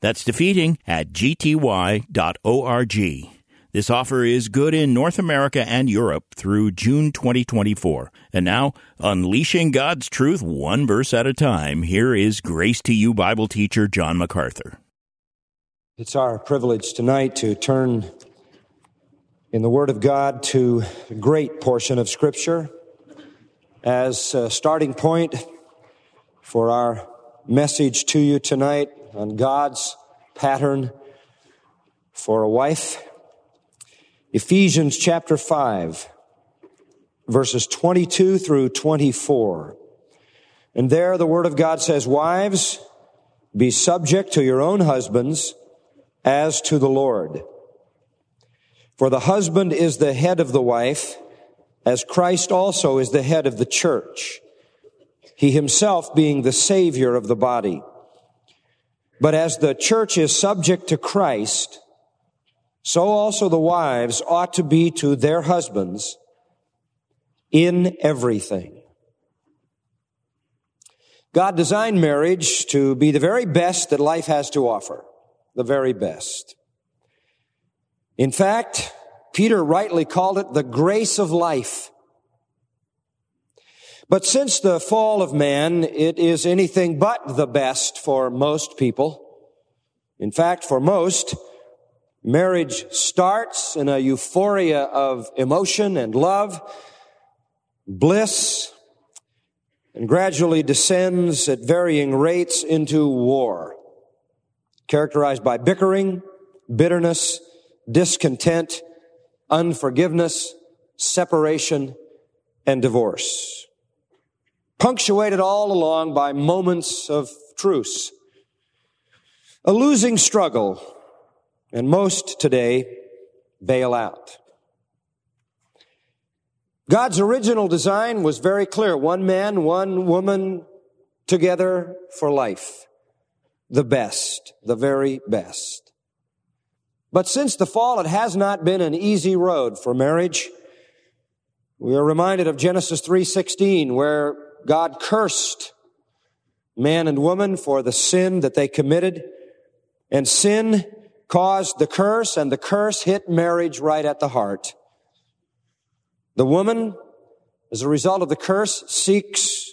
That's defeating at gty.org. This offer is good in North America and Europe through June 2024. And now, unleashing God's truth one verse at a time, here is Grace to You Bible teacher John MacArthur. It's our privilege tonight to turn in the Word of God to a great portion of Scripture as a starting point for our message to you tonight on God's pattern for a wife. Ephesians chapter 5, verses 22 through 24. And there the Word of God says, Wives, be subject to your own husbands as to the Lord. For the husband is the head of the wife, as Christ also is the head of the church. He himself being the Savior of the body. But as the church is subject to Christ, so also the wives ought to be to their husbands in everything. God designed marriage to be the very best that life has to offer. The very best. In fact, Peter rightly called it the grace of life. But since the fall of man, it is anything but the best for most people. In fact, for most, marriage starts in a euphoria of emotion and love, bliss, and gradually descends at varying rates into war, characterized by bickering, bitterness, discontent, unforgiveness, separation, and divorce punctuated all along by moments of truce. A losing struggle, and most today bail out. God's original design was very clear. One man, one woman together for life. The best, the very best. But since the fall, it has not been an easy road for marriage. We are reminded of Genesis 3:16 where God cursed man and woman for the sin that they committed. And sin caused the curse, and the curse hit marriage right at the heart. The woman, as a result of the curse, seeks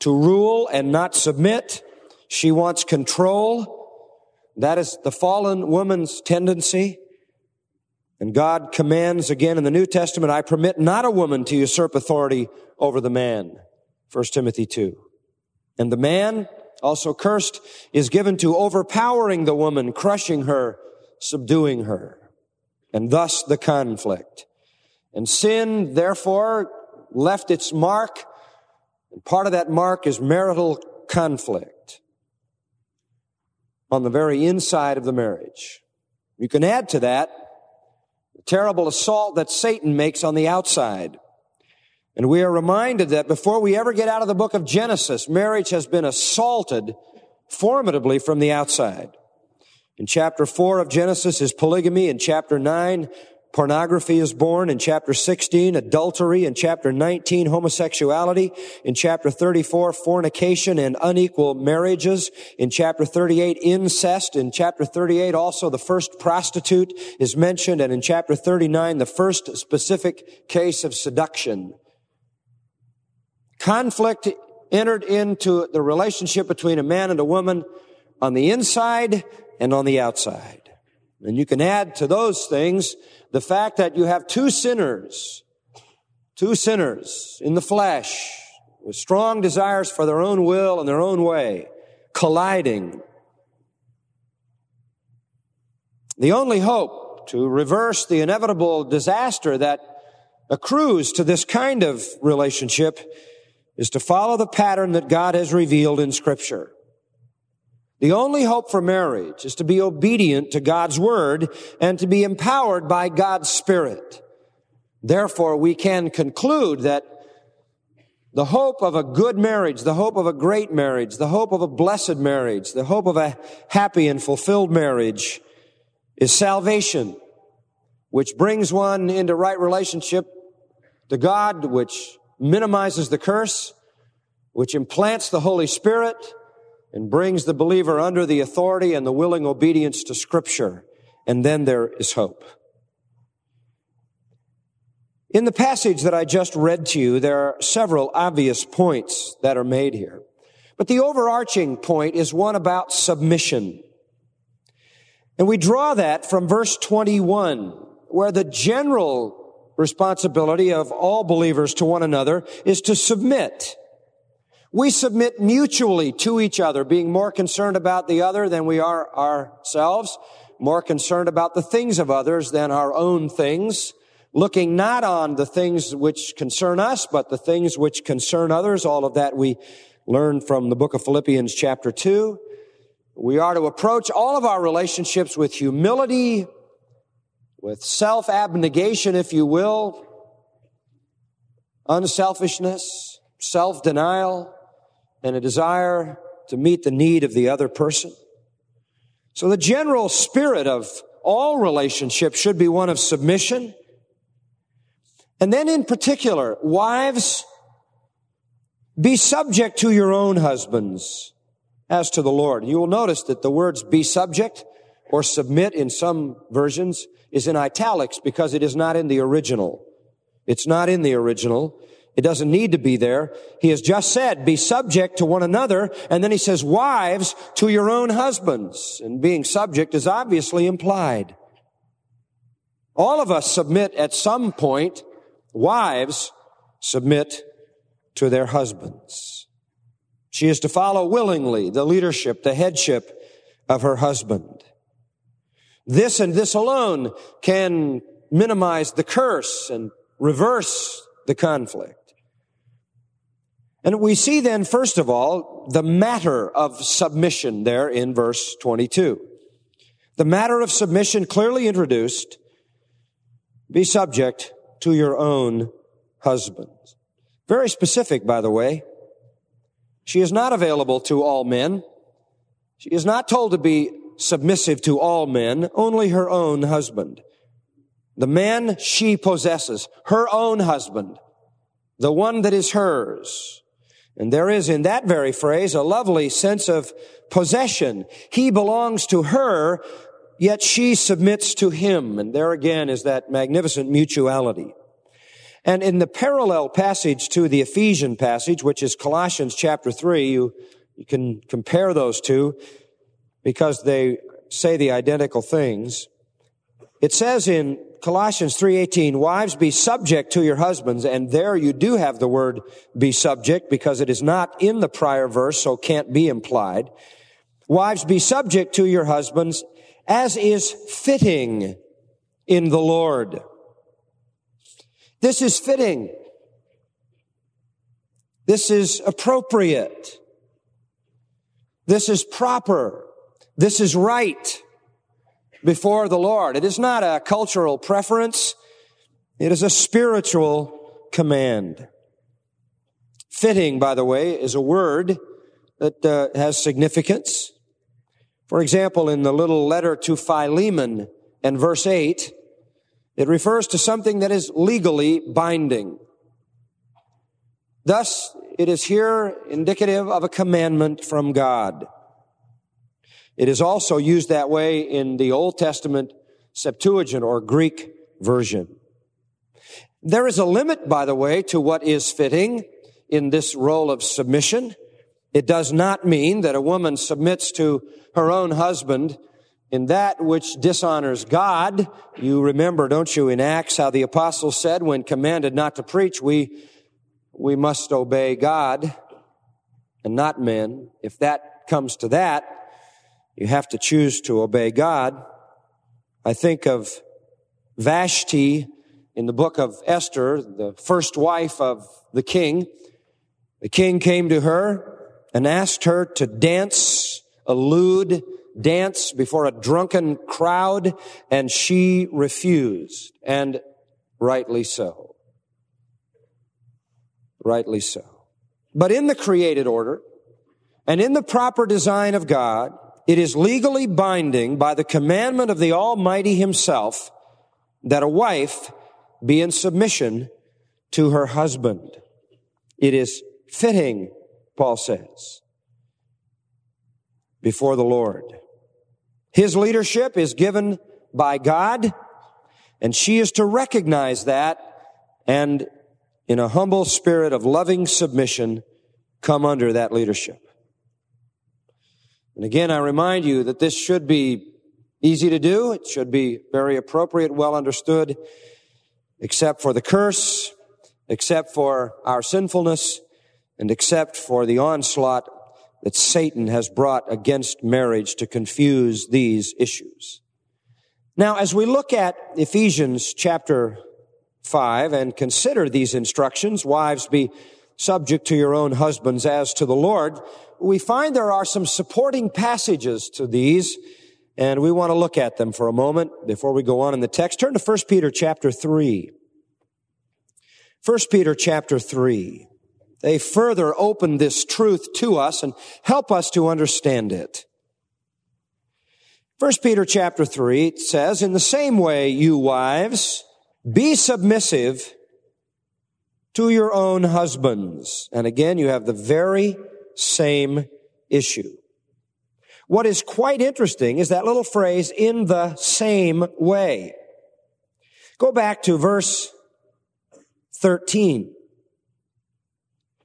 to rule and not submit. She wants control. That is the fallen woman's tendency. And God commands again in the New Testament, I permit not a woman to usurp authority over the man. 1 Timothy 2. And the man, also cursed, is given to overpowering the woman, crushing her, subduing her. And thus the conflict. And sin, therefore, left its mark. And part of that mark is marital conflict on the very inside of the marriage. You can add to that the terrible assault that Satan makes on the outside. And we are reminded that before we ever get out of the book of Genesis, marriage has been assaulted formidably from the outside. In chapter 4 of Genesis is polygamy. In chapter 9, pornography is born. In chapter 16, adultery. In chapter 19, homosexuality. In chapter 34, fornication and unequal marriages. In chapter 38, incest. In chapter 38, also the first prostitute is mentioned. And in chapter 39, the first specific case of seduction Conflict entered into the relationship between a man and a woman on the inside and on the outside. And you can add to those things the fact that you have two sinners, two sinners in the flesh with strong desires for their own will and their own way, colliding. The only hope to reverse the inevitable disaster that accrues to this kind of relationship is to follow the pattern that God has revealed in scripture. The only hope for marriage is to be obedient to God's word and to be empowered by God's spirit. Therefore, we can conclude that the hope of a good marriage, the hope of a great marriage, the hope of a blessed marriage, the hope of a happy and fulfilled marriage is salvation, which brings one into right relationship to God, which minimizes the curse, which implants the Holy Spirit, and brings the believer under the authority and the willing obedience to Scripture. And then there is hope. In the passage that I just read to you, there are several obvious points that are made here. But the overarching point is one about submission. And we draw that from verse 21, where the general responsibility of all believers to one another is to submit. We submit mutually to each other, being more concerned about the other than we are ourselves, more concerned about the things of others than our own things, looking not on the things which concern us, but the things which concern others. All of that we learn from the book of Philippians chapter 2. We are to approach all of our relationships with humility, with self-abnegation, if you will, unselfishness, self-denial, and a desire to meet the need of the other person. So the general spirit of all relationships should be one of submission. And then in particular, wives, be subject to your own husbands as to the Lord. You will notice that the words be subject or submit in some versions is in italics because it is not in the original. It's not in the original. It doesn't need to be there. He has just said, be subject to one another. And then he says, wives to your own husbands. And being subject is obviously implied. All of us submit at some point. Wives submit to their husbands. She is to follow willingly the leadership, the headship of her husband. This and this alone can minimize the curse and reverse the conflict. And we see then, first of all, the matter of submission there in verse 22. The matter of submission clearly introduced. Be subject to your own husbands. Very specific, by the way. She is not available to all men. She is not told to be submissive to all men, only her own husband. The man she possesses, her own husband, the one that is hers. And there is in that very phrase a lovely sense of possession. He belongs to her, yet she submits to him. And there again is that magnificent mutuality. And in the parallel passage to the Ephesian passage, which is Colossians chapter 3, you, you can compare those two because they say the identical things. It says in Colossians 3:18, wives be subject to your husbands, and there you do have the word be subject because it is not in the prior verse, so can't be implied. Wives be subject to your husbands as is fitting in the Lord. This is fitting. This is appropriate. This is proper. This is right before the Lord. It is not a cultural preference. It is a spiritual command. Fitting, by the way, is a word that uh, has significance. For example, in the little letter to Philemon and verse 8, it refers to something that is legally binding. Thus, it is here indicative of a commandment from God. It is also used that way in the Old Testament Septuagint or Greek version. There is a limit, by the way, to what is fitting in this role of submission. It does not mean that a woman submits to her own husband in that which dishonors God. You remember, don't you, in Acts how the apostles said when commanded not to preach, we, we must obey God and not men. If that comes to that, you have to choose to obey God. I think of Vashti in the book of Esther, the first wife of the king. The king came to her and asked her to dance a lewd dance before a drunken crowd, and she refused, and rightly so. Rightly so. But in the created order, and in the proper design of God, it is legally binding by the commandment of the Almighty Himself that a wife be in submission to her husband. It is fitting, Paul says, before the Lord. His leadership is given by God, and she is to recognize that and in a humble spirit of loving submission come under that leadership. And again, I remind you that this should be easy to do. It should be very appropriate, well understood, except for the curse, except for our sinfulness, and except for the onslaught that Satan has brought against marriage to confuse these issues. Now, as we look at Ephesians chapter 5 and consider these instructions, wives be subject to your own husbands as to the Lord, we find there are some supporting passages to these, and we want to look at them for a moment before we go on in the text. Turn to 1 Peter chapter 3. 1 Peter chapter 3. They further open this truth to us and help us to understand it. 1 Peter chapter 3 says, In the same way, you wives, be submissive to your own husbands. And again, you have the very same issue. What is quite interesting is that little phrase, in the same way. Go back to verse 13.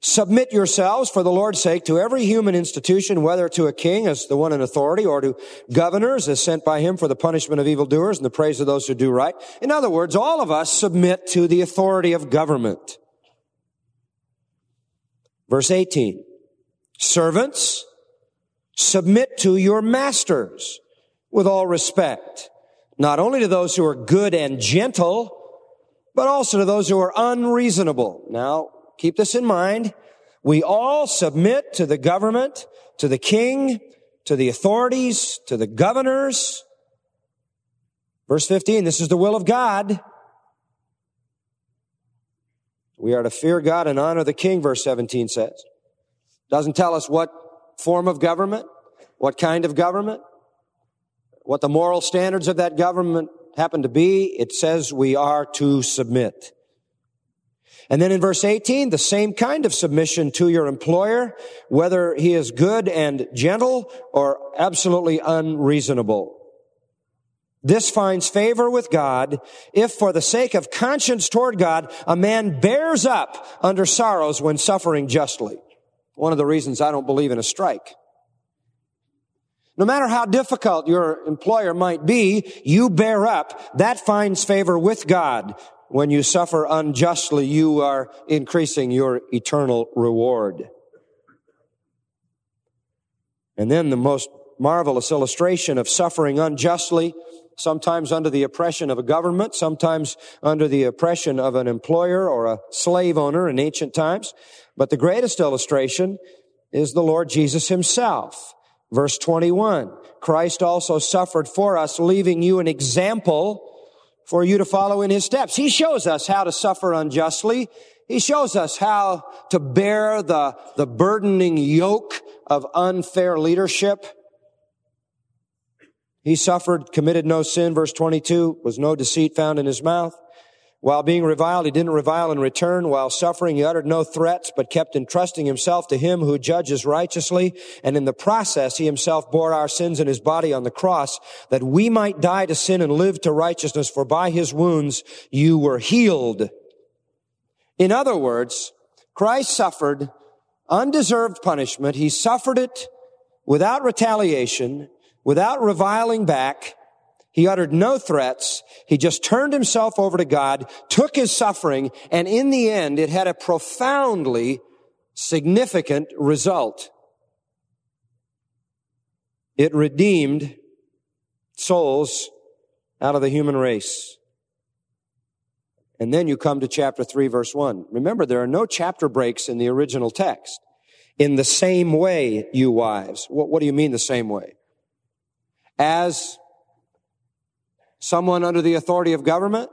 Submit yourselves for the Lord's sake to every human institution, whether to a king as the one in authority or to governors as sent by him for the punishment of evildoers and the praise of those who do right. In other words, all of us submit to the authority of government. Verse 18. Servants, submit to your masters with all respect, not only to those who are good and gentle, but also to those who are unreasonable. Now, keep this in mind. We all submit to the government, to the king, to the authorities, to the governors. Verse 15, this is the will of God. We are to fear God and honor the king, verse 17 says. Doesn't tell us what form of government, what kind of government, what the moral standards of that government happen to be. It says we are to submit. And then in verse 18, the same kind of submission to your employer, whether he is good and gentle or absolutely unreasonable. This finds favor with God if for the sake of conscience toward God, a man bears up under sorrows when suffering justly. One of the reasons I don't believe in a strike. No matter how difficult your employer might be, you bear up. That finds favor with God. When you suffer unjustly, you are increasing your eternal reward. And then the most marvelous illustration of suffering unjustly, sometimes under the oppression of a government, sometimes under the oppression of an employer or a slave owner in ancient times. But the greatest illustration is the Lord Jesus himself. Verse 21. Christ also suffered for us, leaving you an example for you to follow in his steps. He shows us how to suffer unjustly. He shows us how to bear the, the burdening yoke of unfair leadership. He suffered, committed no sin, verse 22, was no deceit found in his mouth. While being reviled, he didn't revile in return. While suffering, he uttered no threats, but kept entrusting himself to him who judges righteously. And in the process, he himself bore our sins in his body on the cross, that we might die to sin and live to righteousness. For by his wounds, you were healed. In other words, Christ suffered undeserved punishment. He suffered it without retaliation, without reviling back, he uttered no threats. He just turned himself over to God, took his suffering, and in the end, it had a profoundly significant result. It redeemed souls out of the human race. And then you come to chapter 3 verse 1. Remember, there are no chapter breaks in the original text. In the same way, you wives. What, what do you mean the same way? As someone under the authority of government,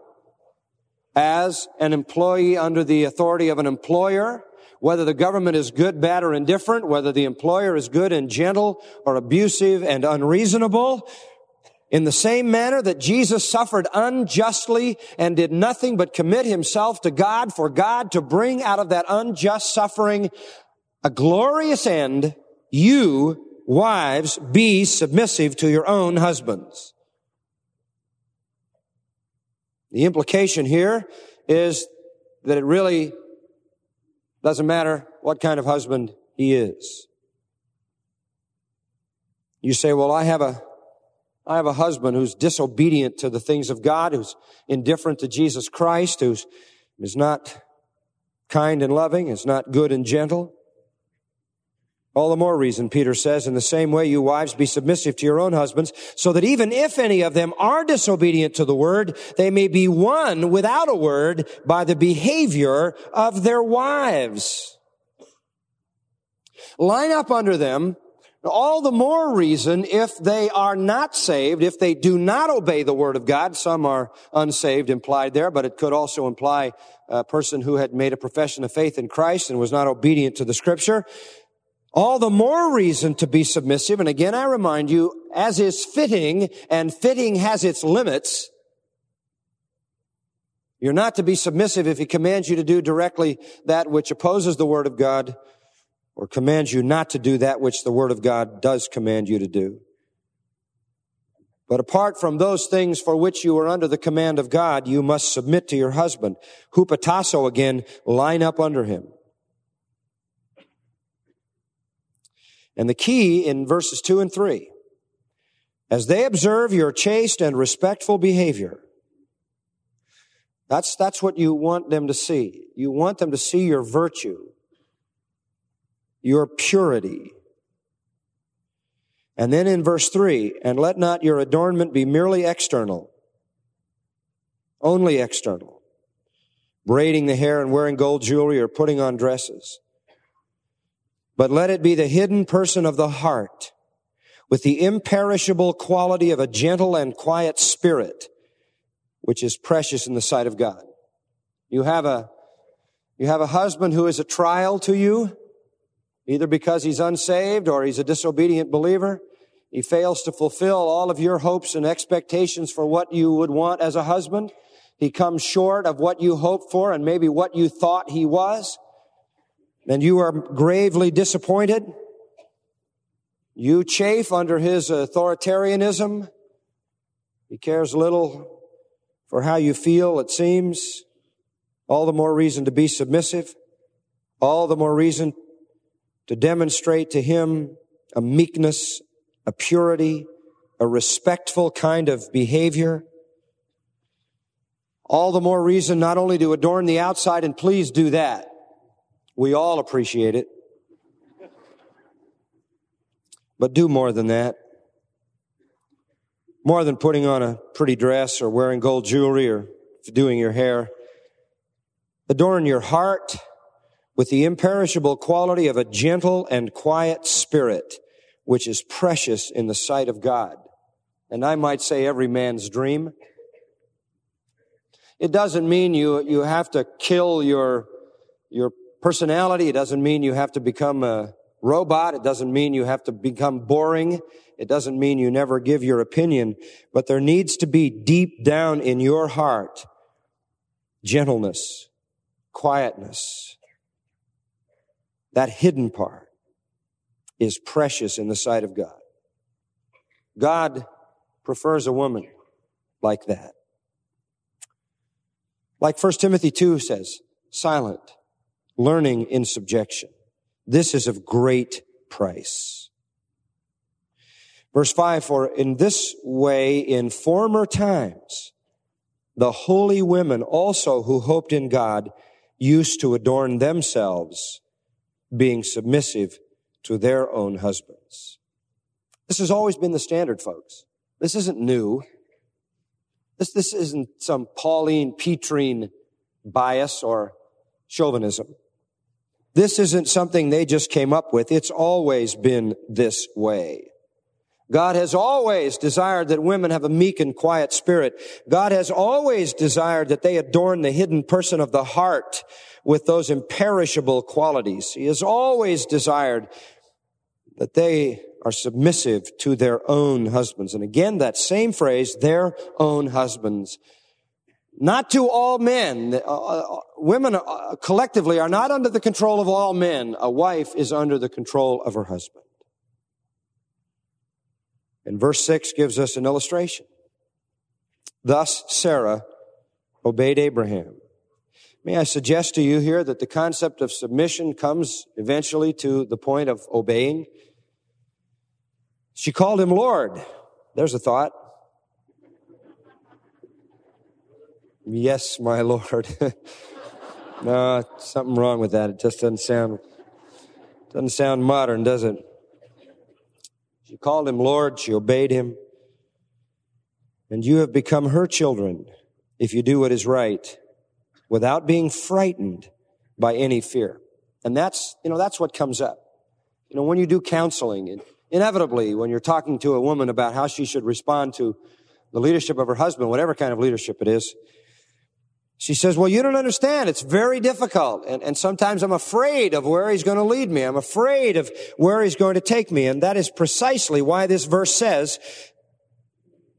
as an employee under the authority of an employer, whether the government is good, bad, or indifferent, whether the employer is good and gentle or abusive and unreasonable, in the same manner that Jesus suffered unjustly and did nothing but commit himself to God for God to bring out of that unjust suffering a glorious end, you, wives, be submissive to your own husbands. The implication here is that it really doesn't matter what kind of husband he is. You say, well, I have a, I have a husband who's disobedient to the things of God, who's indifferent to Jesus Christ, who's, is not kind and loving, is not good and gentle. All the more reason, Peter says, in the same way, you wives be submissive to your own husbands, so that even if any of them are disobedient to the word, they may be won without a word by the behavior of their wives. Line up under them all the more reason if they are not saved, if they do not obey the word of God. Some are unsaved implied there, but it could also imply a person who had made a profession of faith in Christ and was not obedient to the scripture. All the more reason to be submissive. And again, I remind you, as is fitting, and fitting has its limits, you're not to be submissive if he commands you to do directly that which opposes the word of God or commands you not to do that which the word of God does command you to do. But apart from those things for which you are under the command of God, you must submit to your husband. Hupotasso again, line up under him. And the key in verses two and three, as they observe your chaste and respectful behavior, that's, that's what you want them to see. You want them to see your virtue, your purity. And then in verse three, and let not your adornment be merely external, only external, braiding the hair and wearing gold jewelry or putting on dresses but let it be the hidden person of the heart with the imperishable quality of a gentle and quiet spirit, which is precious in the sight of God. You have a, you have a husband who is a trial to you, either because he's unsaved or he's a disobedient believer. He fails to fulfill all of your hopes and expectations for what you would want as a husband. He comes short of what you hoped for and maybe what you thought he was and you are gravely disappointed. You chafe under his authoritarianism. He cares little for how you feel, it seems. All the more reason to be submissive. All the more reason to demonstrate to him a meekness, a purity, a respectful kind of behavior. All the more reason not only to adorn the outside, and please do that, we all appreciate it. But do more than that. More than putting on a pretty dress or wearing gold jewelry or doing your hair. Adorn your heart with the imperishable quality of a gentle and quiet spirit, which is precious in the sight of God. And I might say every man's dream. It doesn't mean you, you have to kill your, your personality. It doesn't mean you have to become a robot. It doesn't mean you have to become boring. It doesn't mean you never give your opinion, but there needs to be deep down in your heart gentleness, quietness. That hidden part is precious in the sight of God. God prefers a woman like that. Like 1 Timothy 2 says, silent, learning in subjection. This is of great price. Verse 5, for in this way in former times, the holy women also who hoped in God used to adorn themselves, being submissive to their own husbands. This has always been the standard, folks. This isn't new. This, this isn't some Pauline Petrine bias or chauvinism. This isn't something they just came up with. It's always been this way. God has always desired that women have a meek and quiet spirit. God has always desired that they adorn the hidden person of the heart with those imperishable qualities. He has always desired that they are submissive to their own husbands. And again, that same phrase, their own husbands. Not to all men. Uh, uh, women uh, collectively are not under the control of all men. A wife is under the control of her husband. And verse 6 gives us an illustration. Thus Sarah obeyed Abraham. May I suggest to you here that the concept of submission comes eventually to the point of obeying. She called him Lord. There's a thought. Yes, my Lord. no, something wrong with that. It just doesn't sound doesn't sound modern, does it? She called him Lord, she obeyed him. And you have become her children if you do what is right without being frightened by any fear. And that's, you know, that's what comes up. You know, when you do counseling, inevitably, when you're talking to a woman about how she should respond to the leadership of her husband, whatever kind of leadership it is, she says, well, you don't understand. It's very difficult. And, and sometimes I'm afraid of where he's going to lead me. I'm afraid of where he's going to take me. And that is precisely why this verse says,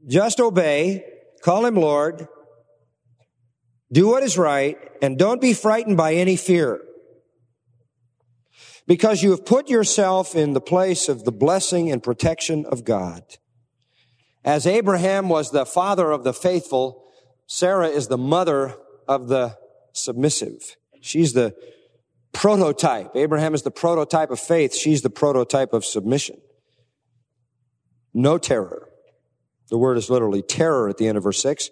just obey, call him Lord, do what is right, and don't be frightened by any fear. Because you have put yourself in the place of the blessing and protection of God. As Abraham was the father of the faithful, Sarah is the mother of the submissive. She's the prototype. Abraham is the prototype of faith. She's the prototype of submission. No terror. The word is literally terror at the end of verse 6.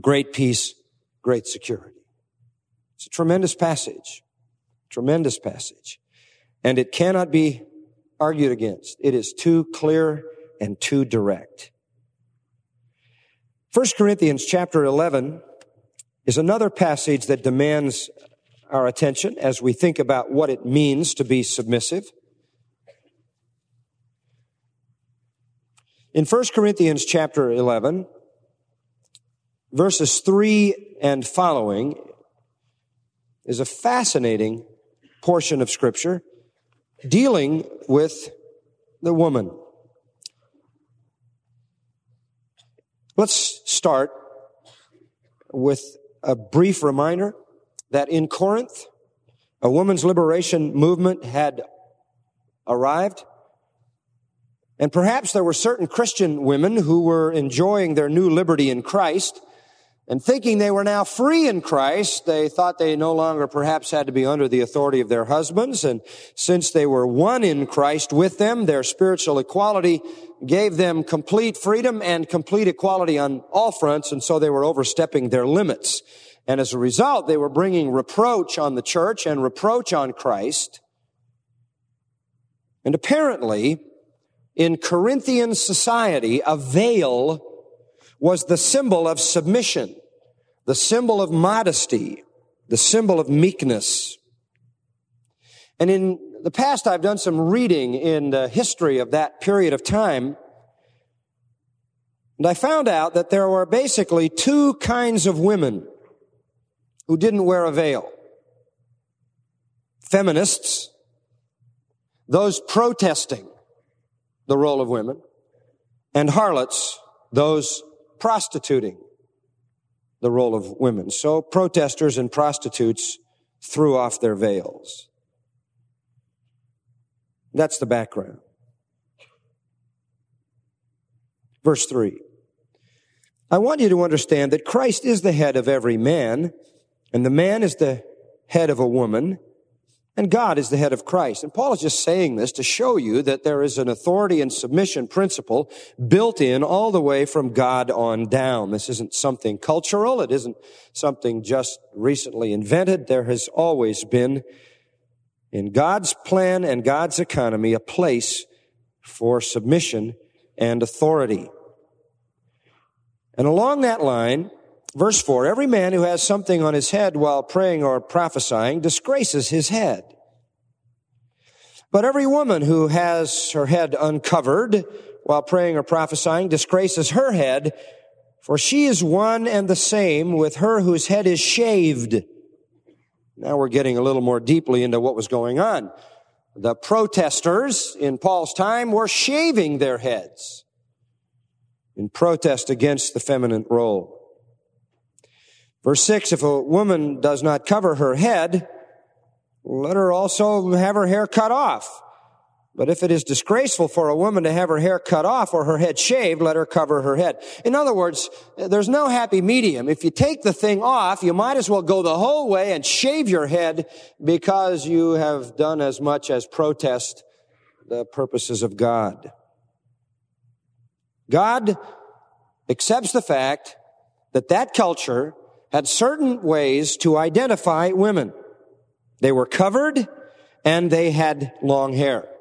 Great peace, great security. It's a tremendous passage. Tremendous passage. And it cannot be argued against. It is too clear and too direct. 1 Corinthians chapter 11 is another passage that demands our attention as we think about what it means to be submissive. In 1 Corinthians chapter 11, verses 3 and following is a fascinating portion of scripture dealing with the woman. Let's start with a brief reminder that in Corinth, a woman's liberation movement had arrived. And perhaps there were certain Christian women who were enjoying their new liberty in Christ and thinking they were now free in Christ, they thought they no longer perhaps had to be under the authority of their husbands. And since they were one in Christ with them, their spiritual equality gave them complete freedom and complete equality on all fronts. And so they were overstepping their limits. And as a result, they were bringing reproach on the church and reproach on Christ. And apparently, in Corinthian society, a veil was the symbol of submission, the symbol of modesty, the symbol of meekness. And in the past, I've done some reading in the history of that period of time. And I found out that there were basically two kinds of women who didn't wear a veil. Feminists, those protesting the role of women, and harlots, those prostituting the role of women. So protesters and prostitutes threw off their veils. That's the background. Verse 3. I want you to understand that Christ is the head of every man, and the man is the head of a woman, and God is the head of Christ. And Paul is just saying this to show you that there is an authority and submission principle built in all the way from God on down. This isn't something cultural. It isn't something just recently invented. There has always been in God's plan and God's economy a place for submission and authority. And along that line, Verse 4, every man who has something on his head while praying or prophesying disgraces his head. But every woman who has her head uncovered while praying or prophesying disgraces her head, for she is one and the same with her whose head is shaved. Now we're getting a little more deeply into what was going on. The protesters in Paul's time were shaving their heads in protest against the feminine role. Verse 6, if a woman does not cover her head, let her also have her hair cut off. But if it is disgraceful for a woman to have her hair cut off or her head shaved, let her cover her head. In other words, there's no happy medium. If you take the thing off, you might as well go the whole way and shave your head because you have done as much as protest the purposes of God. God accepts the fact that that culture had certain ways to identify women. They were covered and they had long hair.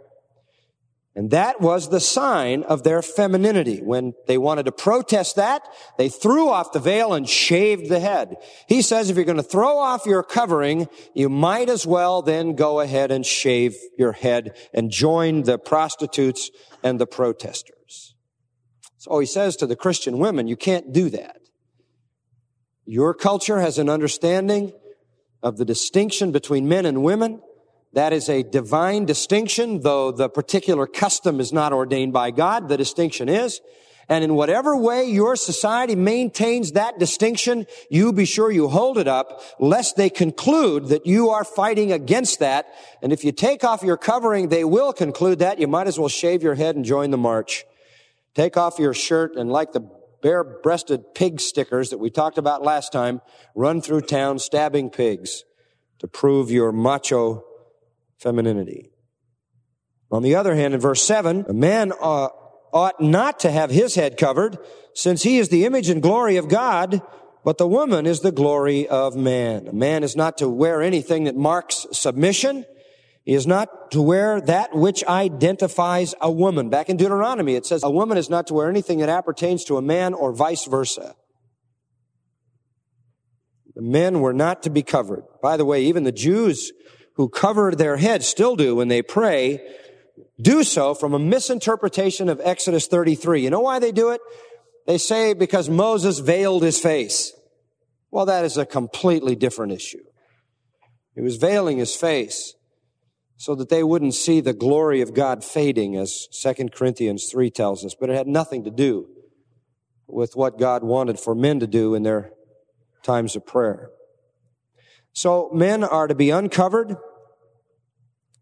And that was the sign of their femininity. When they wanted to protest that, they threw off the veil and shaved the head. He says if you're going to throw off your covering, you might as well then go ahead and shave your head and join the prostitutes and the protesters. So he says to the Christian women, you can't do that. Your culture has an understanding of the distinction between men and women. That is a divine distinction, though the particular custom is not ordained by God, the distinction is. And in whatever way your society maintains that distinction, you be sure you hold it up, lest they conclude that you are fighting against that. And if you take off your covering, they will conclude that. You might as well shave your head and join the march. Take off your shirt and like the bare-breasted pig stickers that we talked about last time, run through town stabbing pigs to prove your macho femininity. On the other hand, in verse 7, a man uh, ought not to have his head covered, since he is the image and glory of God, but the woman is the glory of man. A man is not to wear anything that marks submission. He is not to wear that which identifies a woman. Back in Deuteronomy, it says a woman is not to wear anything that appertains to a man or vice versa. The men were not to be covered. By the way, even the Jews who cover their heads still do when they pray, do so from a misinterpretation of Exodus 33. You know why they do it? They say because Moses veiled his face. Well, that is a completely different issue. He was veiling his face so that they wouldn't see the glory of God fading, as 2 Corinthians 3 tells us. But it had nothing to do with what God wanted for men to do in their times of prayer. So men are to be uncovered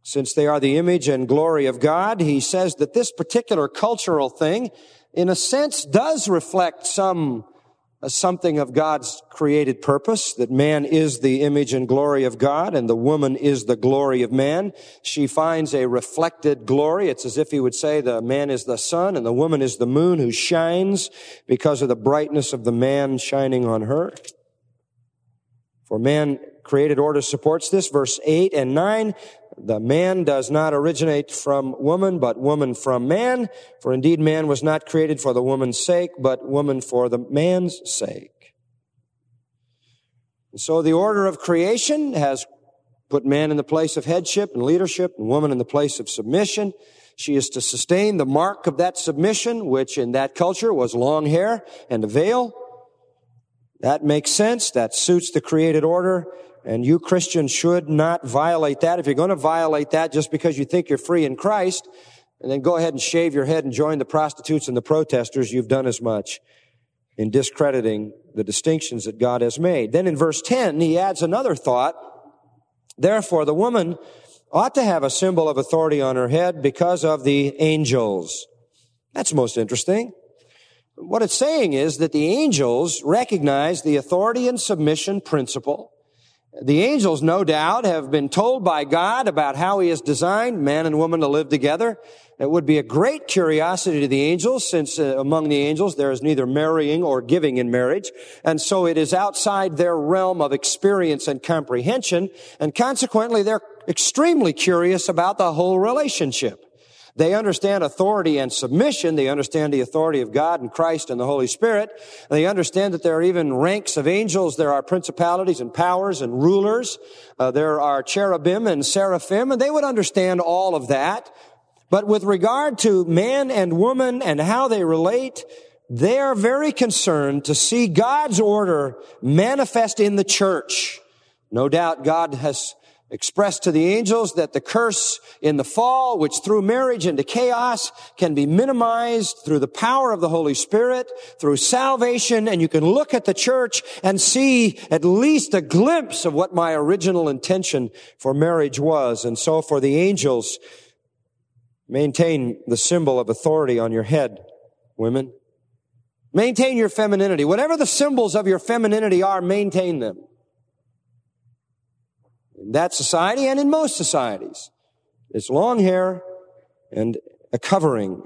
since they are the image and glory of God. He says that this particular cultural thing, in a sense, does reflect some uh, something of God's created purpose, that man is the image and glory of God and the woman is the glory of man. She finds a reflected glory. It's as if he would say the man is the sun and the woman is the moon who shines because of the brightness of the man shining on her. For man created order supports this. Verse 8 and 9, the man does not originate from woman, but woman from man. For indeed man was not created for the woman's sake, but woman for the man's sake. And so the order of creation has put man in the place of headship and leadership and woman in the place of submission. She is to sustain the mark of that submission, which in that culture was long hair and a veil. That makes sense. That suits the created order. And you Christians should not violate that. If you're going to violate that just because you think you're free in Christ, and then go ahead and shave your head and join the prostitutes and the protesters, you've done as much in discrediting the distinctions that God has made. Then in verse 10, he adds another thought. Therefore, the woman ought to have a symbol of authority on her head because of the angels. That's most interesting. What it's saying is that the angels recognize the authority and submission principle the angels, no doubt, have been told by God about how He has designed man and woman to live together. It would be a great curiosity to the angels, since uh, among the angels there is neither marrying or giving in marriage. And so it is outside their realm of experience and comprehension. And consequently, they're extremely curious about the whole relationship. They understand authority and submission. They understand the authority of God and Christ and the Holy Spirit. They understand that there are even ranks of angels. There are principalities and powers and rulers. Uh, there are cherubim and seraphim, and they would understand all of that. But with regard to man and woman and how they relate, they are very concerned to see God's order manifest in the church. No doubt God has expressed to the angels that the curse in the fall, which threw marriage into chaos, can be minimized through the power of the Holy Spirit, through salvation, and you can look at the church and see at least a glimpse of what my original intention for marriage was. And so for the angels, maintain the symbol of authority on your head, women. Maintain your femininity. Whatever the symbols of your femininity are, maintain them in that society and in most societies. It's long hair and a covering.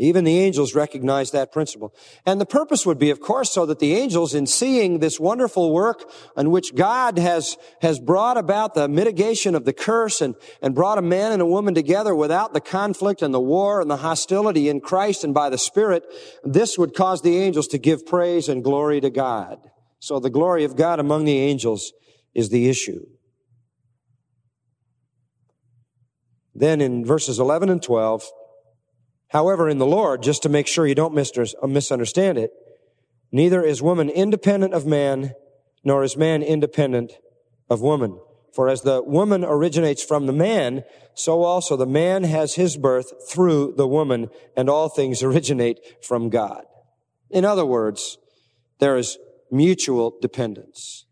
Even the angels recognize that principle. And the purpose would be, of course, so that the angels, in seeing this wonderful work in which God has, has brought about the mitigation of the curse and, and brought a man and a woman together without the conflict and the war and the hostility in Christ and by the Spirit, this would cause the angels to give praise and glory to God. So the glory of God among the angels is the issue. Then in verses 11 and 12, however, in the Lord, just to make sure you don't uh, misunderstand it, neither is woman independent of man, nor is man independent of woman. For as the woman originates from the man, so also the man has his birth through the woman, and all things originate from God. In other words, there is mutual dependence.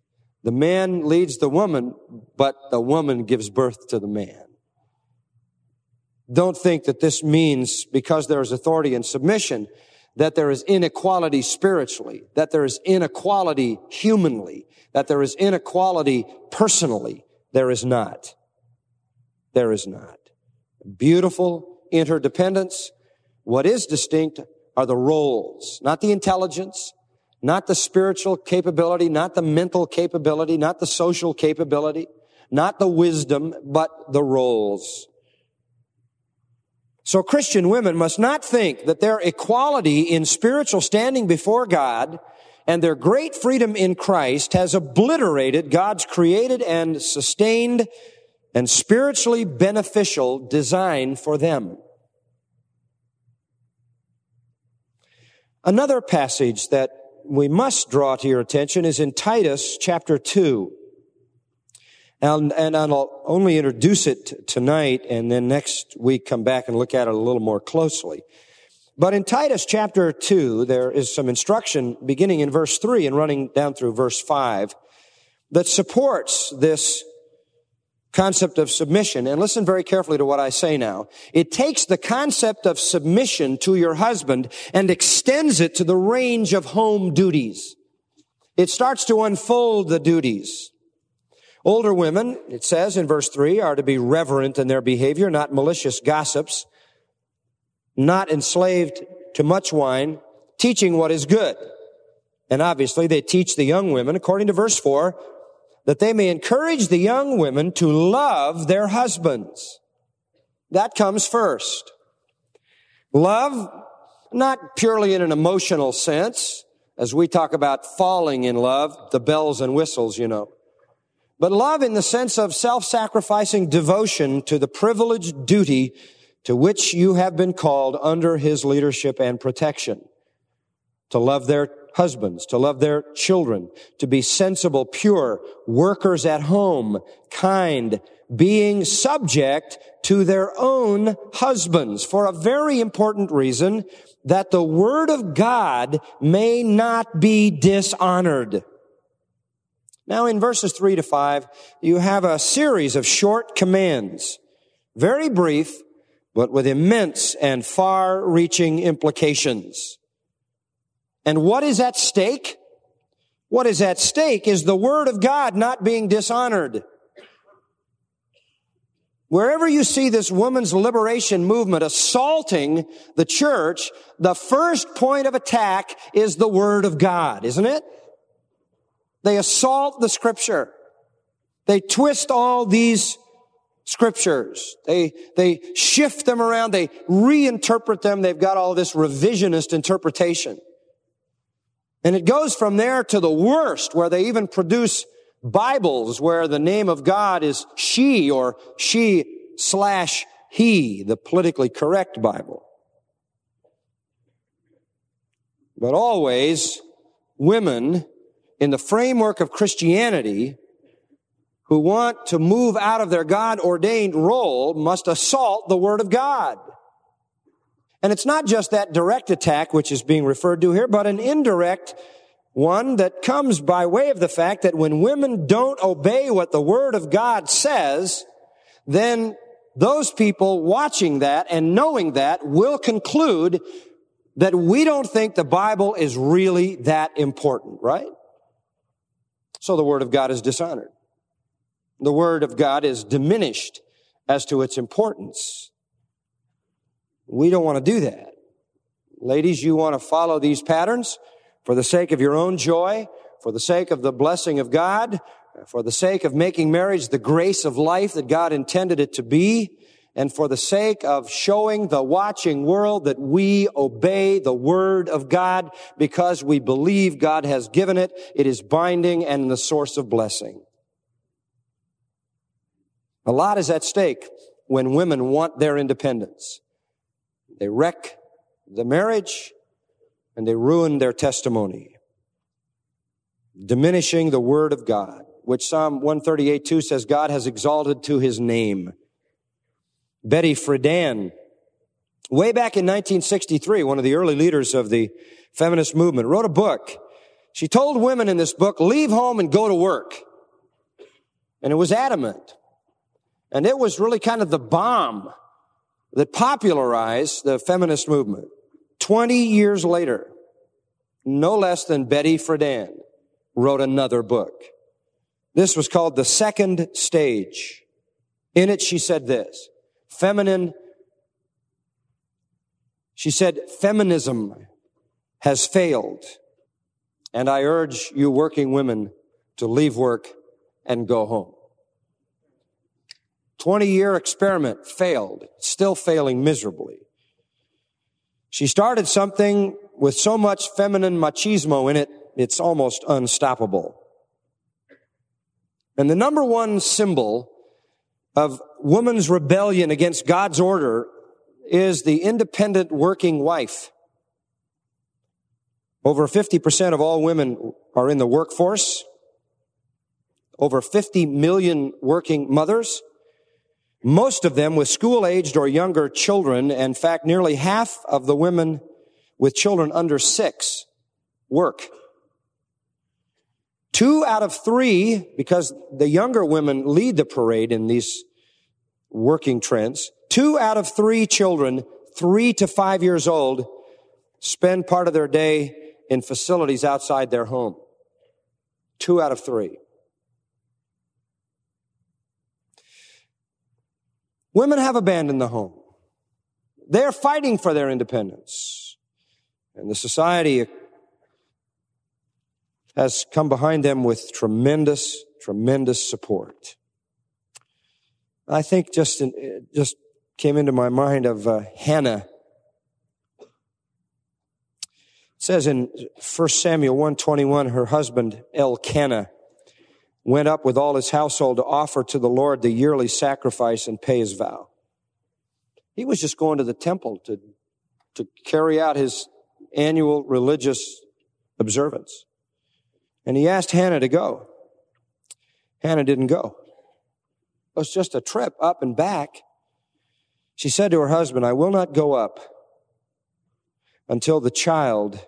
The man leads the woman, but the woman gives birth to the man. Don't think that this means because there is authority and submission that there is inequality spiritually, that there is inequality humanly, that there is inequality personally. There is not. There is not. Beautiful interdependence. What is distinct are the roles, not the intelligence, not the spiritual capability, not the mental capability, not the social capability, not the wisdom, but the roles. So Christian women must not think that their equality in spiritual standing before God and their great freedom in Christ has obliterated God's created and sustained and spiritually beneficial design for them. Another passage that we must draw to your attention is in Titus chapter 2. And, and I'll only introduce it tonight and then next week come back and look at it a little more closely. But in Titus chapter 2, there is some instruction beginning in verse 3 and running down through verse 5 that supports this concept of submission. And listen very carefully to what I say now. It takes the concept of submission to your husband and extends it to the range of home duties. It starts to unfold the duties. Older women, it says in verse 3, are to be reverent in their behavior, not malicious gossips, not enslaved to much wine, teaching what is good. And obviously they teach the young women, according to verse 4, that they may encourage the young women to love their husbands. That comes first. Love, not purely in an emotional sense, as we talk about falling in love, the bells and whistles, you know. But love in the sense of self-sacrificing devotion to the privileged duty to which you have been called under his leadership and protection. To love their husbands, to love their children, to be sensible, pure, workers at home, kind, being subject to their own husbands for a very important reason that the word of God may not be dishonored. Now in verses three to five, you have a series of short commands, very brief, but with immense and far reaching implications. And what is at stake? What is at stake is the Word of God not being dishonored. Wherever you see this woman's liberation movement assaulting the church, the first point of attack is the Word of God, isn't it? They assault the Scripture. They twist all these scriptures. They, they shift them around. They reinterpret them. They've got all this revisionist interpretation. And it goes from there to the worst where they even produce Bibles where the name of God is she or she slash he, the politically correct Bible. But always women in the framework of Christianity who want to move out of their God ordained role must assault the Word of God. And it's not just that direct attack which is being referred to here, but an indirect one that comes by way of the fact that when women don't obey what the Word of God says, then those people watching that and knowing that will conclude that we don't think the Bible is really that important, right? So the Word of God is dishonored. The Word of God is diminished as to its importance. We don't want to do that. Ladies, you want to follow these patterns for the sake of your own joy, for the sake of the blessing of God, for the sake of making marriage the grace of life that God intended it to be, and for the sake of showing the watching world that we obey the word of God because we believe God has given it. It is binding and the source of blessing. A lot is at stake when women want their independence. They wreck the marriage and they ruin their testimony, diminishing the word of God, which Psalm 138 2 says God has exalted to his name. Betty Friedan, way back in 1963, one of the early leaders of the feminist movement, wrote a book. She told women in this book, leave home and go to work. And it was adamant. And it was really kind of the bomb that popularized the feminist movement. 20 years later, no less than Betty Friedan wrote another book. This was called The Second Stage. In it, she said this, feminine, she said, feminism has failed. And I urge you working women to leave work and go home. 20 year experiment failed, still failing miserably. She started something with so much feminine machismo in it, it's almost unstoppable. And the number one symbol of woman's rebellion against God's order is the independent working wife. Over 50% of all women are in the workforce. Over 50 million working mothers. Most of them with school aged or younger children. In fact, nearly half of the women with children under six work. Two out of three, because the younger women lead the parade in these working trends, two out of three children, three to five years old, spend part of their day in facilities outside their home. Two out of three. Women have abandoned the home. They're fighting for their independence. And the society has come behind them with tremendous, tremendous support. I think just, in, just came into my mind of uh, Hannah. It says in 1 Samuel 121, her husband Elkanah went up with all his household to offer to the Lord the yearly sacrifice and pay his vow. He was just going to the temple to, to carry out his annual religious observance. And he asked Hannah to go. Hannah didn't go. It was just a trip up and back. She said to her husband, I will not go up until the child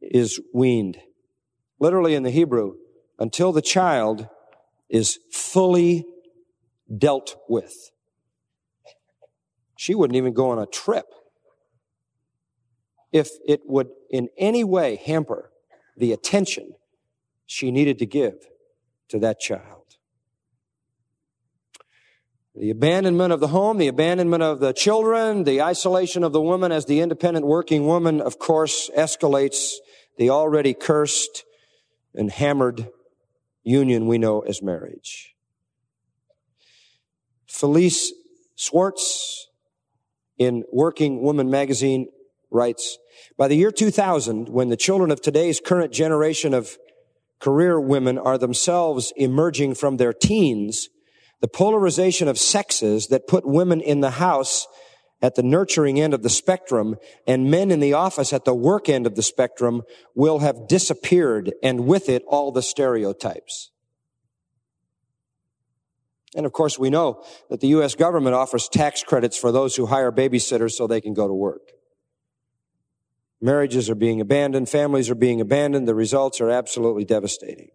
is weaned. Literally in the Hebrew, until the child is fully dealt with. She wouldn't even go on a trip if it would in any way hamper the attention she needed to give to that child. The abandonment of the home, the abandonment of the children, the isolation of the woman as the independent working woman, of course, escalates the already cursed and hammered union we know as marriage. Felice Schwartz in Working Woman magazine writes, by the year 2000, when the children of today's current generation of career women are themselves emerging from their teens, the polarization of sexes that put women in the house at the nurturing end of the spectrum and men in the office at the work end of the spectrum will have disappeared and with it all the stereotypes. And of course we know that the U.S. government offers tax credits for those who hire babysitters so they can go to work. Marriages are being abandoned, families are being abandoned, the results are absolutely devastating.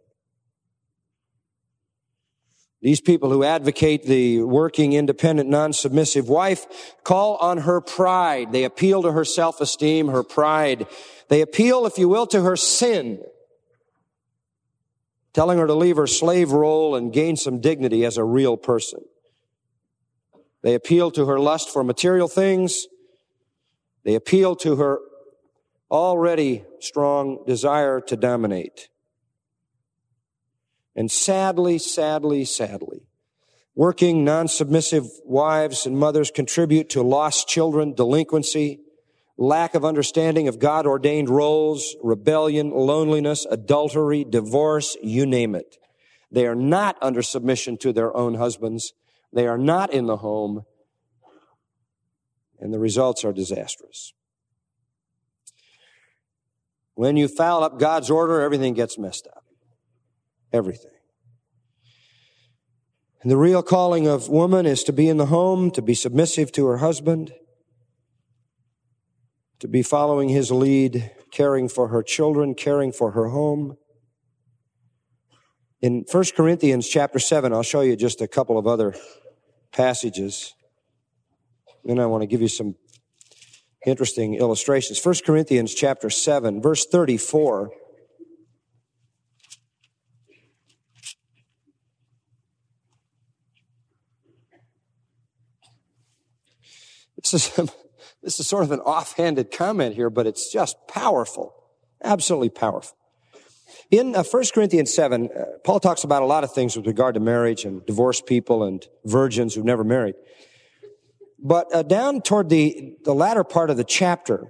These people who advocate the working, independent, non-submissive wife call on her pride. They appeal to her self-esteem, her pride. They appeal, if you will, to her sin, telling her to leave her slave role and gain some dignity as a real person. They appeal to her lust for material things. They appeal to her already strong desire to dominate. And sadly, sadly, sadly, working non-submissive wives and mothers contribute to lost children, delinquency, lack of understanding of God ordained roles, rebellion, loneliness, adultery, divorce, you name it. They are not under submission to their own husbands. They are not in the home. And the results are disastrous. When you foul up God's order, everything gets messed up. Everything. And the real calling of woman is to be in the home, to be submissive to her husband, to be following his lead, caring for her children, caring for her home. In 1 Corinthians chapter 7, I'll show you just a couple of other passages. Then I want to give you some interesting illustrations. 1 Corinthians chapter 7, verse 34. This is, this is sort of an offhanded comment here, but it's just powerful. Absolutely powerful. In uh, 1 Corinthians 7, uh, Paul talks about a lot of things with regard to marriage and divorced people and virgins who've never married. But uh, down toward the, the latter part of the chapter,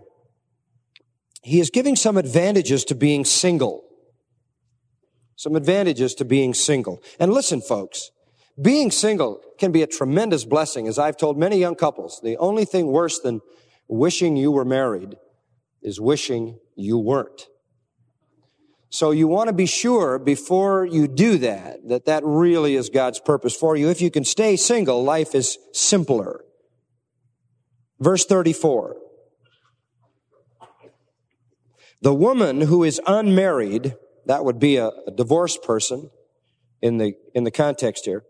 he is giving some advantages to being single. Some advantages to being single. And listen, folks, being single can be a tremendous blessing. As I've told many young couples, the only thing worse than wishing you were married is wishing you weren't. So you want to be sure before you do that, that that really is God's purpose for you. If you can stay single, life is simpler. Verse 34. The woman who is unmarried, that would be a, a divorced person in the, in the context here,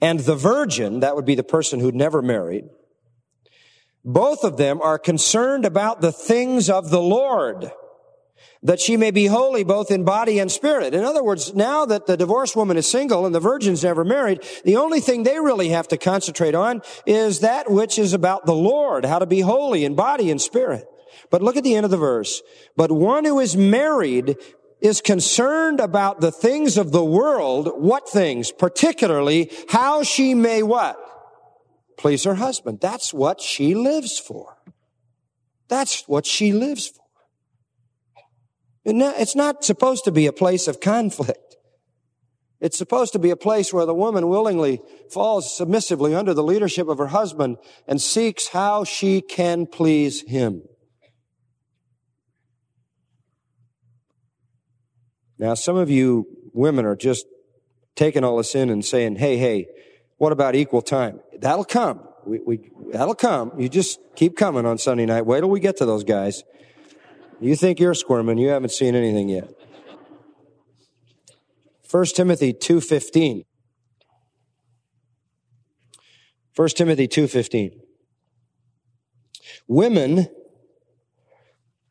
and the virgin, that would be the person who'd never married, both of them are concerned about the things of the Lord that she may be holy both in body and spirit. In other words, now that the divorced woman is single and the virgin's never married, the only thing they really have to concentrate on is that which is about the Lord, how to be holy in body and spirit. But look at the end of the verse. But one who is married is concerned about the things of the world. What things? Particularly how she may what? Please her husband. That's what she lives for. That's what she lives for. It's not supposed to be a place of conflict. It's supposed to be a place where the woman willingly falls submissively under the leadership of her husband and seeks how she can please him. Now, some of you women are just taking all this in and saying, hey, hey, what about equal time? That'll come. We, we, that'll come. You just keep coming on Sunday night. Wait till we get to those guys. You think you're squirming, you haven't seen anything yet. 1 Timothy 2:15. 1 Timothy 2:15. Women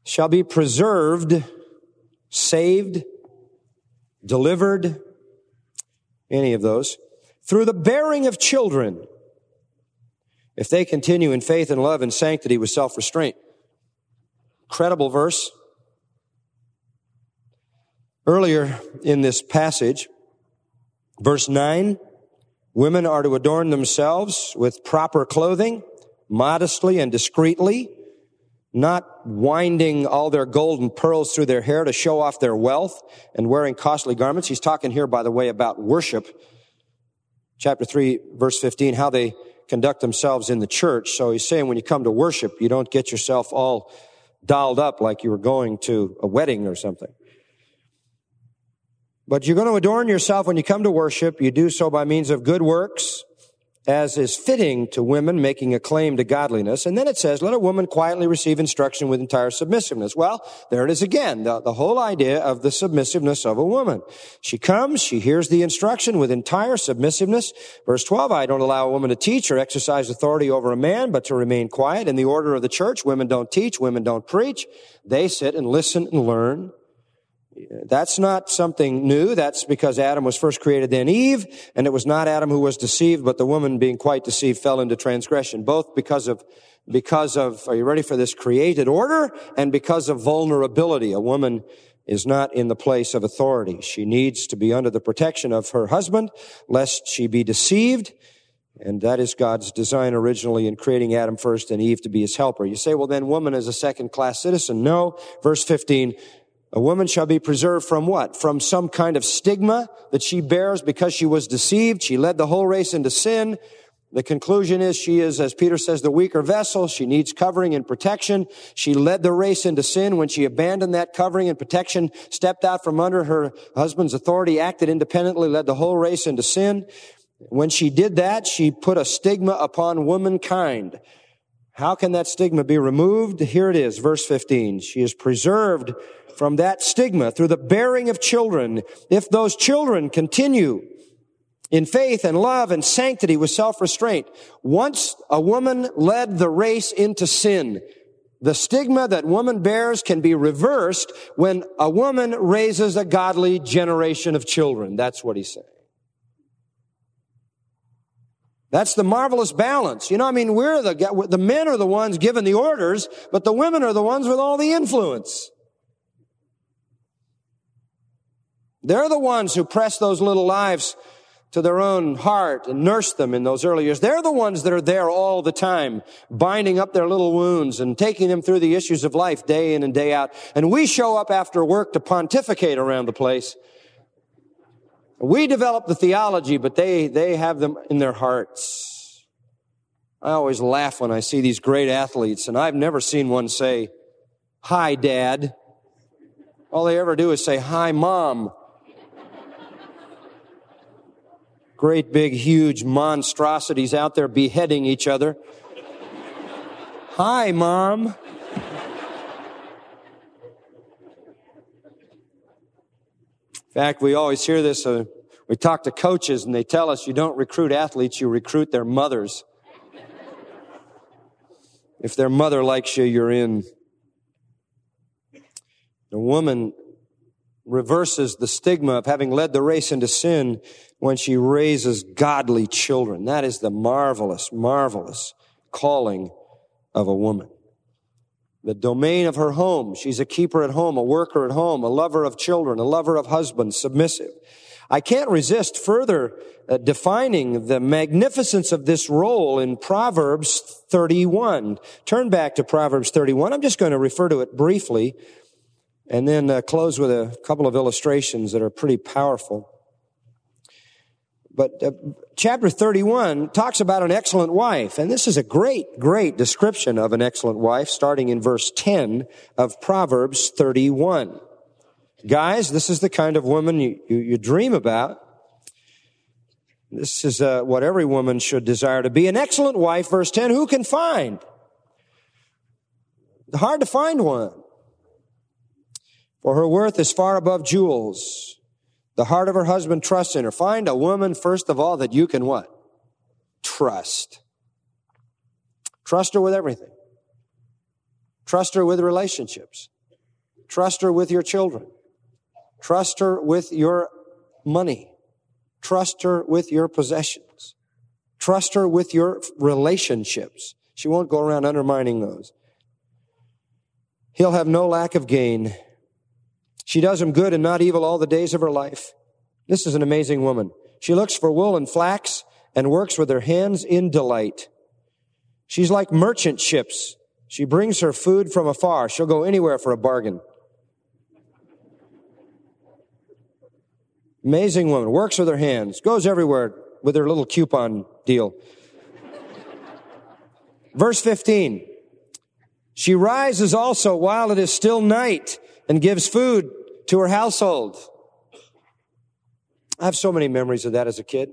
shall be preserved, saved, delivered, any of those, through the bearing of children, if they continue in faith and love and sanctity with self-restraint. Credible verse. Earlier in this passage, verse 9, Women are to adorn themselves with proper clothing, modestly and discreetly, not winding all their gold and pearls through their hair to show off their wealth and wearing costly garments. He's talking here, by the way, about worship. Chapter 3, verse 15, how they conduct themselves in the church. So he's saying when you come to worship, you don't get yourself all dolled up like you were going to a wedding or something. But you're going to adorn yourself when you come to worship. You do so by means of good works, as is fitting to women making a claim to godliness. And then it says, let a woman quietly receive instruction with entire submissiveness. Well, there it is again, the, the whole idea of the submissiveness of a woman. She comes, she hears the instruction with entire submissiveness. Verse 12, I don't allow a woman to teach or exercise authority over a man, but to remain quiet. In the order of the church, women don't teach, women don't preach. They sit and listen and learn. That's not something new. That's because Adam was first created, then Eve, and it was not Adam who was deceived, but the woman being quite deceived fell into transgression, both because of, because of, are you ready for this created order? And because of vulnerability. A woman is not in the place of authority. She needs to be under the protection of her husband, lest she be deceived. And that is God's design originally in creating Adam first and Eve to be his helper. You say, well, then woman is a second class citizen. No. Verse 15, a woman shall be preserved from what? From some kind of stigma that she bears because she was deceived. She led the whole race into sin. The conclusion is she is, as Peter says, the weaker vessel. She needs covering and protection. She led the race into sin when she abandoned that covering and protection, stepped out from under her husband's authority, acted independently, led the whole race into sin. When she did that, she put a stigma upon womankind. How can that stigma be removed? Here it is, verse 15. She is preserved from that stigma through the bearing of children. If those children continue in faith and love and sanctity with self-restraint, once a woman led the race into sin, the stigma that woman bears can be reversed when a woman raises a godly generation of children. That's what he's saying. That's the marvelous balance. You know, I mean, we're the, the men are the ones given the orders, but the women are the ones with all the influence. They're the ones who press those little lives to their own heart and nurse them in those early years. They're the ones that are there all the time, binding up their little wounds and taking them through the issues of life day in and day out. And we show up after work to pontificate around the place. We develop the theology, but they, they have them in their hearts. I always laugh when I see these great athletes, and I've never seen one say, Hi, Dad. All they ever do is say, Hi, Mom. Great big huge monstrosities out there beheading each other. Hi, mom. In fact, we always hear this. Uh, we talk to coaches and they tell us you don't recruit athletes, you recruit their mothers. If their mother likes you, you're in. The woman reverses the stigma of having led the race into sin when she raises godly children. That is the marvelous, marvelous calling of a woman. The domain of her home. She's a keeper at home, a worker at home, a lover of children, a lover of husbands, submissive. I can't resist further uh, defining the magnificence of this role in Proverbs 31. Turn back to Proverbs 31. I'm just going to refer to it briefly and then uh, close with a couple of illustrations that are pretty powerful. But uh, chapter 31 talks about an excellent wife, and this is a great, great description of an excellent wife, starting in verse 10 of Proverbs 31. Guys, this is the kind of woman you, you, you dream about. This is uh, what every woman should desire to be. An excellent wife, verse 10, who can find? Hard to find one. For her worth is far above jewels. The heart of her husband trusts in her. Find a woman, first of all, that you can what? Trust. Trust her with everything. Trust her with relationships. Trust her with your children. Trust her with your money. Trust her with your possessions. Trust her with your relationships. She won't go around undermining those. He'll have no lack of gain she does him good and not evil all the days of her life. This is an amazing woman. She looks for wool and flax and works with her hands in delight. She's like merchant ships. She brings her food from afar. She'll go anywhere for a bargain. Amazing woman, works with her hands, goes everywhere with her little coupon deal. Verse 15. She rises also while it is still night and gives food to her household. I have so many memories of that as a kid.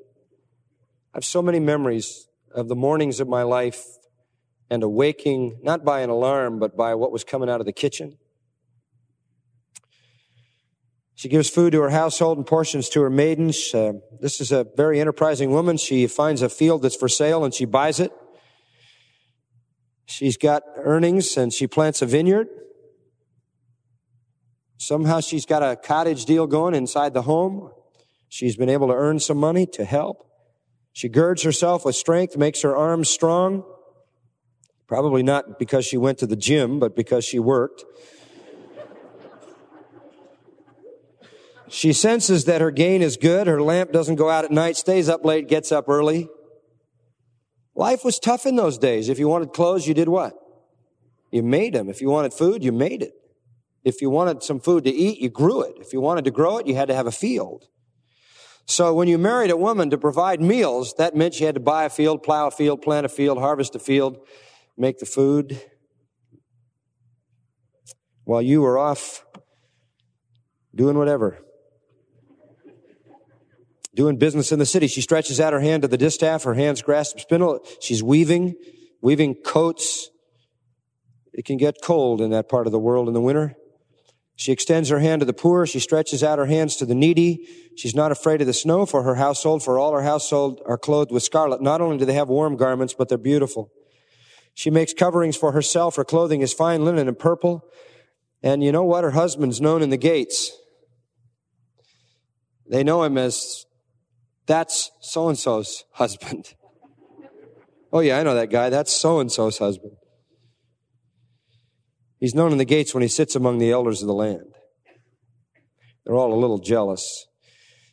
I have so many memories of the mornings of my life and awaking, not by an alarm, but by what was coming out of the kitchen. She gives food to her household and portions to her maidens. Uh, this is a very enterprising woman. She finds a field that's for sale and she buys it. She's got earnings and she plants a vineyard. Somehow she's got a cottage deal going inside the home. She's been able to earn some money to help. She girds herself with strength, makes her arms strong. Probably not because she went to the gym, but because she worked. She senses that her gain is good. Her lamp doesn't go out at night, stays up late, gets up early. Life was tough in those days. If you wanted clothes, you did what? You made them. If you wanted food, you made it. If you wanted some food to eat, you grew it. If you wanted to grow it, you had to have a field. So when you married a woman to provide meals, that meant you had to buy a field, plow a field, plant a field, harvest a field, make the food. While you were off doing whatever doing business in the city. She stretches out her hand to the distaff. Her hands grasp spindle. She's weaving, weaving coats. It can get cold in that part of the world in the winter. She extends her hand to the poor. She stretches out her hands to the needy. She's not afraid of the snow for her household, for all her household are clothed with scarlet. Not only do they have warm garments, but they're beautiful. She makes coverings for herself. Her clothing is fine linen and purple. And you know what? Her husband's known in the gates. They know him as that's so and so's husband. Oh, yeah, I know that guy. That's so and so's husband. He's known in the gates when he sits among the elders of the land. They're all a little jealous.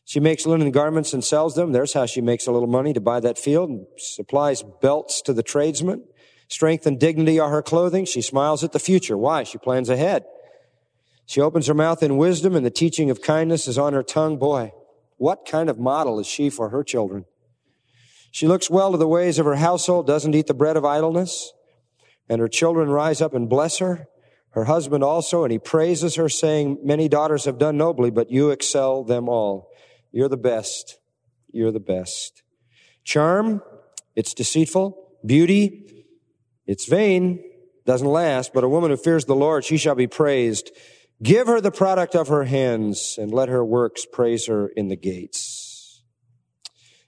She makes linen garments and sells them. There's how she makes a little money to buy that field and supplies belts to the tradesmen. Strength and dignity are her clothing. She smiles at the future. Why? She plans ahead. She opens her mouth in wisdom and the teaching of kindness is on her tongue. Boy, what kind of model is she for her children? She looks well to the ways of her household, doesn't eat the bread of idleness, and her children rise up and bless her. Her husband also, and he praises her, saying, Many daughters have done nobly, but you excel them all. You're the best. You're the best. Charm, it's deceitful. Beauty, it's vain, doesn't last, but a woman who fears the Lord, she shall be praised. Give her the product of her hands and let her works praise her in the gates.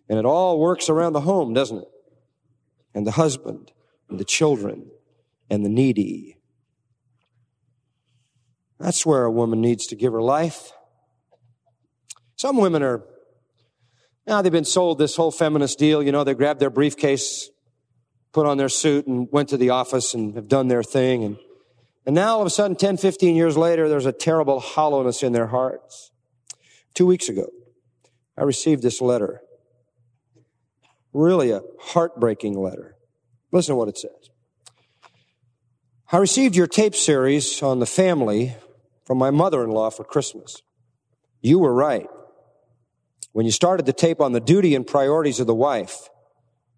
And it all works around the home, doesn't it? And the husband and the children and the needy. That's where a woman needs to give her life. Some women are, now they've been sold this whole feminist deal. You know, they grabbed their briefcase, put on their suit and went to the office and have done their thing and and now all of a sudden, 10, 15 years later, there's a terrible hollowness in their hearts. Two weeks ago, I received this letter. Really a heartbreaking letter. Listen to what it says. I received your tape series on the family from my mother-in-law for Christmas. You were right. When you started the tape on the duty and priorities of the wife,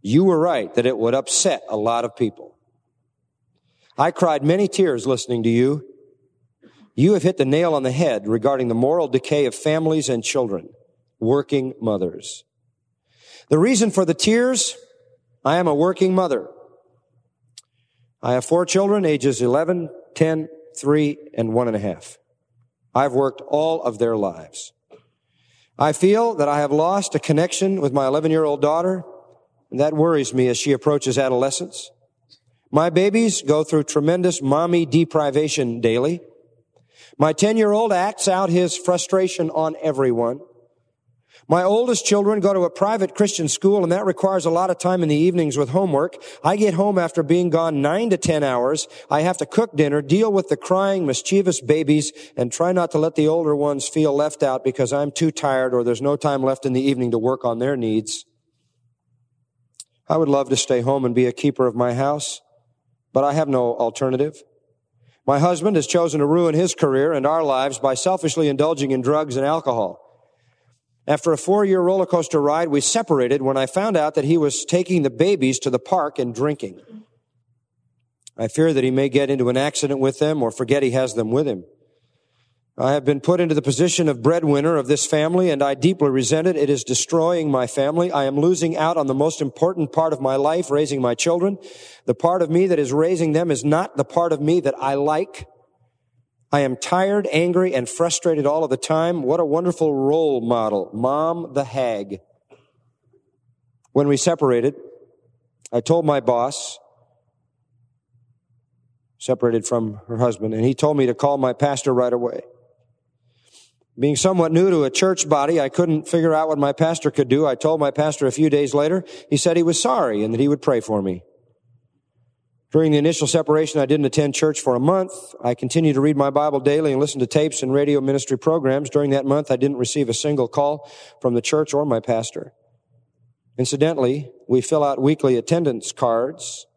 you were right that it would upset a lot of people. I cried many tears listening to you. You have hit the nail on the head regarding the moral decay of families and children, working mothers. The reason for the tears, I am a working mother. I have four children, ages 11, 10, 3, and one and a half. I've worked all of their lives. I feel that I have lost a connection with my 11 year old daughter, and that worries me as she approaches adolescence. My babies go through tremendous mommy deprivation daily. My 10 year old acts out his frustration on everyone. My oldest children go to a private Christian school and that requires a lot of time in the evenings with homework. I get home after being gone nine to 10 hours. I have to cook dinner, deal with the crying, mischievous babies, and try not to let the older ones feel left out because I'm too tired or there's no time left in the evening to work on their needs. I would love to stay home and be a keeper of my house, but I have no alternative. My husband has chosen to ruin his career and our lives by selfishly indulging in drugs and alcohol. After a four year roller coaster ride, we separated when I found out that he was taking the babies to the park and drinking. I fear that he may get into an accident with them or forget he has them with him. I have been put into the position of breadwinner of this family and I deeply resent it. It is destroying my family. I am losing out on the most important part of my life, raising my children. The part of me that is raising them is not the part of me that I like. I am tired, angry, and frustrated all of the time. What a wonderful role model. Mom the hag. When we separated, I told my boss, separated from her husband, and he told me to call my pastor right away. Being somewhat new to a church body, I couldn't figure out what my pastor could do. I told my pastor a few days later. He said he was sorry and that he would pray for me. During the initial separation, I didn't attend church for a month. I continued to read my Bible daily and listen to tapes and radio ministry programs. During that month, I didn't receive a single call from the church or my pastor. Incidentally, we fill out weekly attendance cards,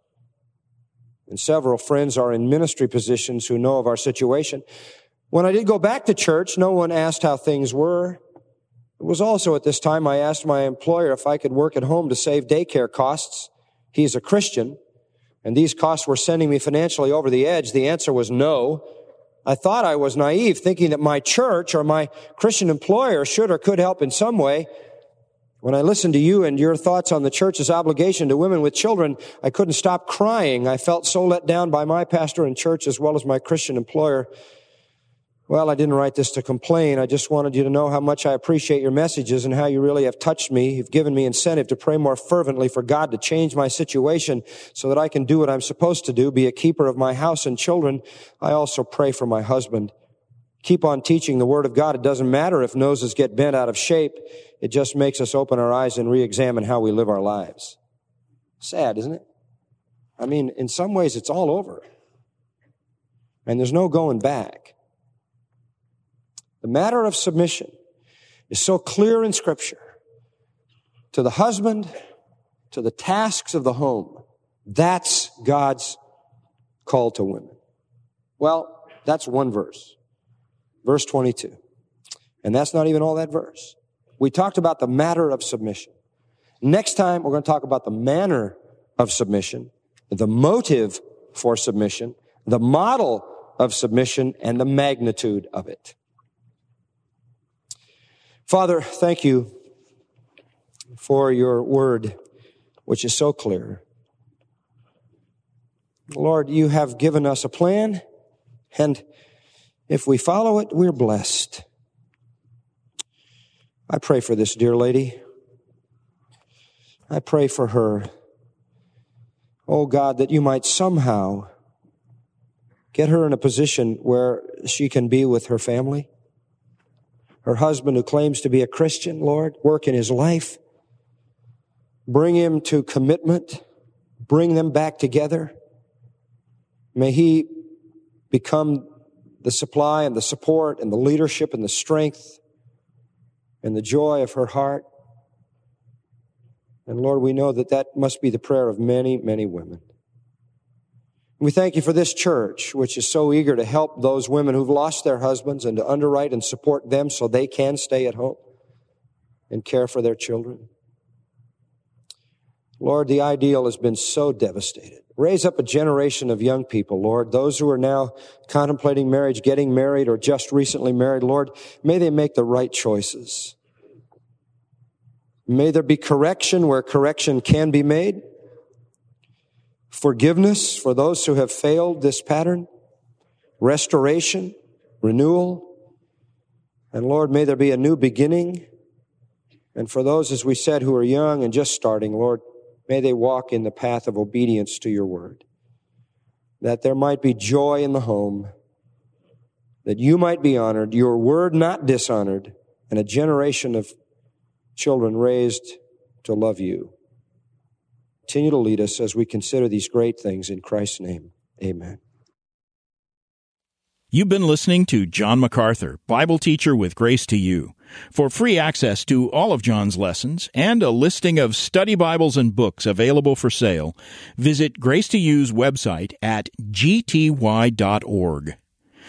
and several friends are in ministry positions who know of our situation. When I did go back to church, no one asked how things were. It was also at this time I asked my employer if I could work at home to save daycare costs. He's a Christian, and these costs were sending me financially over the edge. The answer was no. I thought I was naive, thinking that my church or my Christian employer should or could help in some way. When I listened to you and your thoughts on the church's obligation to women with children, I couldn't stop crying. I felt so let down by my pastor and church as well as my Christian employer. Well, I didn't write this to complain. I just wanted you to know how much I appreciate your messages and how you really have touched me. You've given me incentive to pray more fervently for God to change my situation so that I can do what I'm supposed to do, be a keeper of my house and children. I also pray for my husband. Keep on teaching the Word of God. It doesn't matter if noses get bent out of shape. It just makes us open our eyes and re-examine how we live our lives. Sad, isn't it? I mean, in some ways it's all over. And there's no going back. The matter of submission is so clear in scripture to the husband, to the tasks of the home. That's God's call to women. Well, that's one verse. Verse 22. And that's not even all that verse. We talked about the matter of submission. Next time, we're going to talk about the manner of submission, the motive for submission, the model of submission, and the magnitude of it. Father, thank you for your word, which is so clear. Lord, you have given us a plan, and if we follow it, we're blessed. I pray for this dear lady. I pray for her. Oh God, that you might somehow get her in a position where she can be with her family her husband who claims to be a Christian, Lord, work in his life. Bring him to commitment. Bring them back together. May he become the supply and the support and the leadership and the strength and the joy of her heart. And Lord, we know that that must be the prayer of many, many women. We thank you for this church, which is so eager to help those women who've lost their husbands and to underwrite and support them so they can stay at home and care for their children. Lord, the ideal has been so devastated. Raise up a generation of young people, Lord, those who are now contemplating marriage, getting married, or just recently married, Lord, may they make the right choices. May there be correction where correction can be made forgiveness for those who have failed this pattern, restoration, renewal. And Lord, may there be a new beginning. And for those, as we said, who are young and just starting, Lord, may they walk in the path of obedience to your word. That there might be joy in the home, that you might be honored, your word not dishonored, and a generation of children raised to love you. Continue to lead us as we consider these great things in Christ's name. Amen. You've been listening to John MacArthur, Bible teacher with Grace to You. For free access to all of John's lessons and a listing of study Bibles and books available for sale, visit Grace to You's website at gty.org.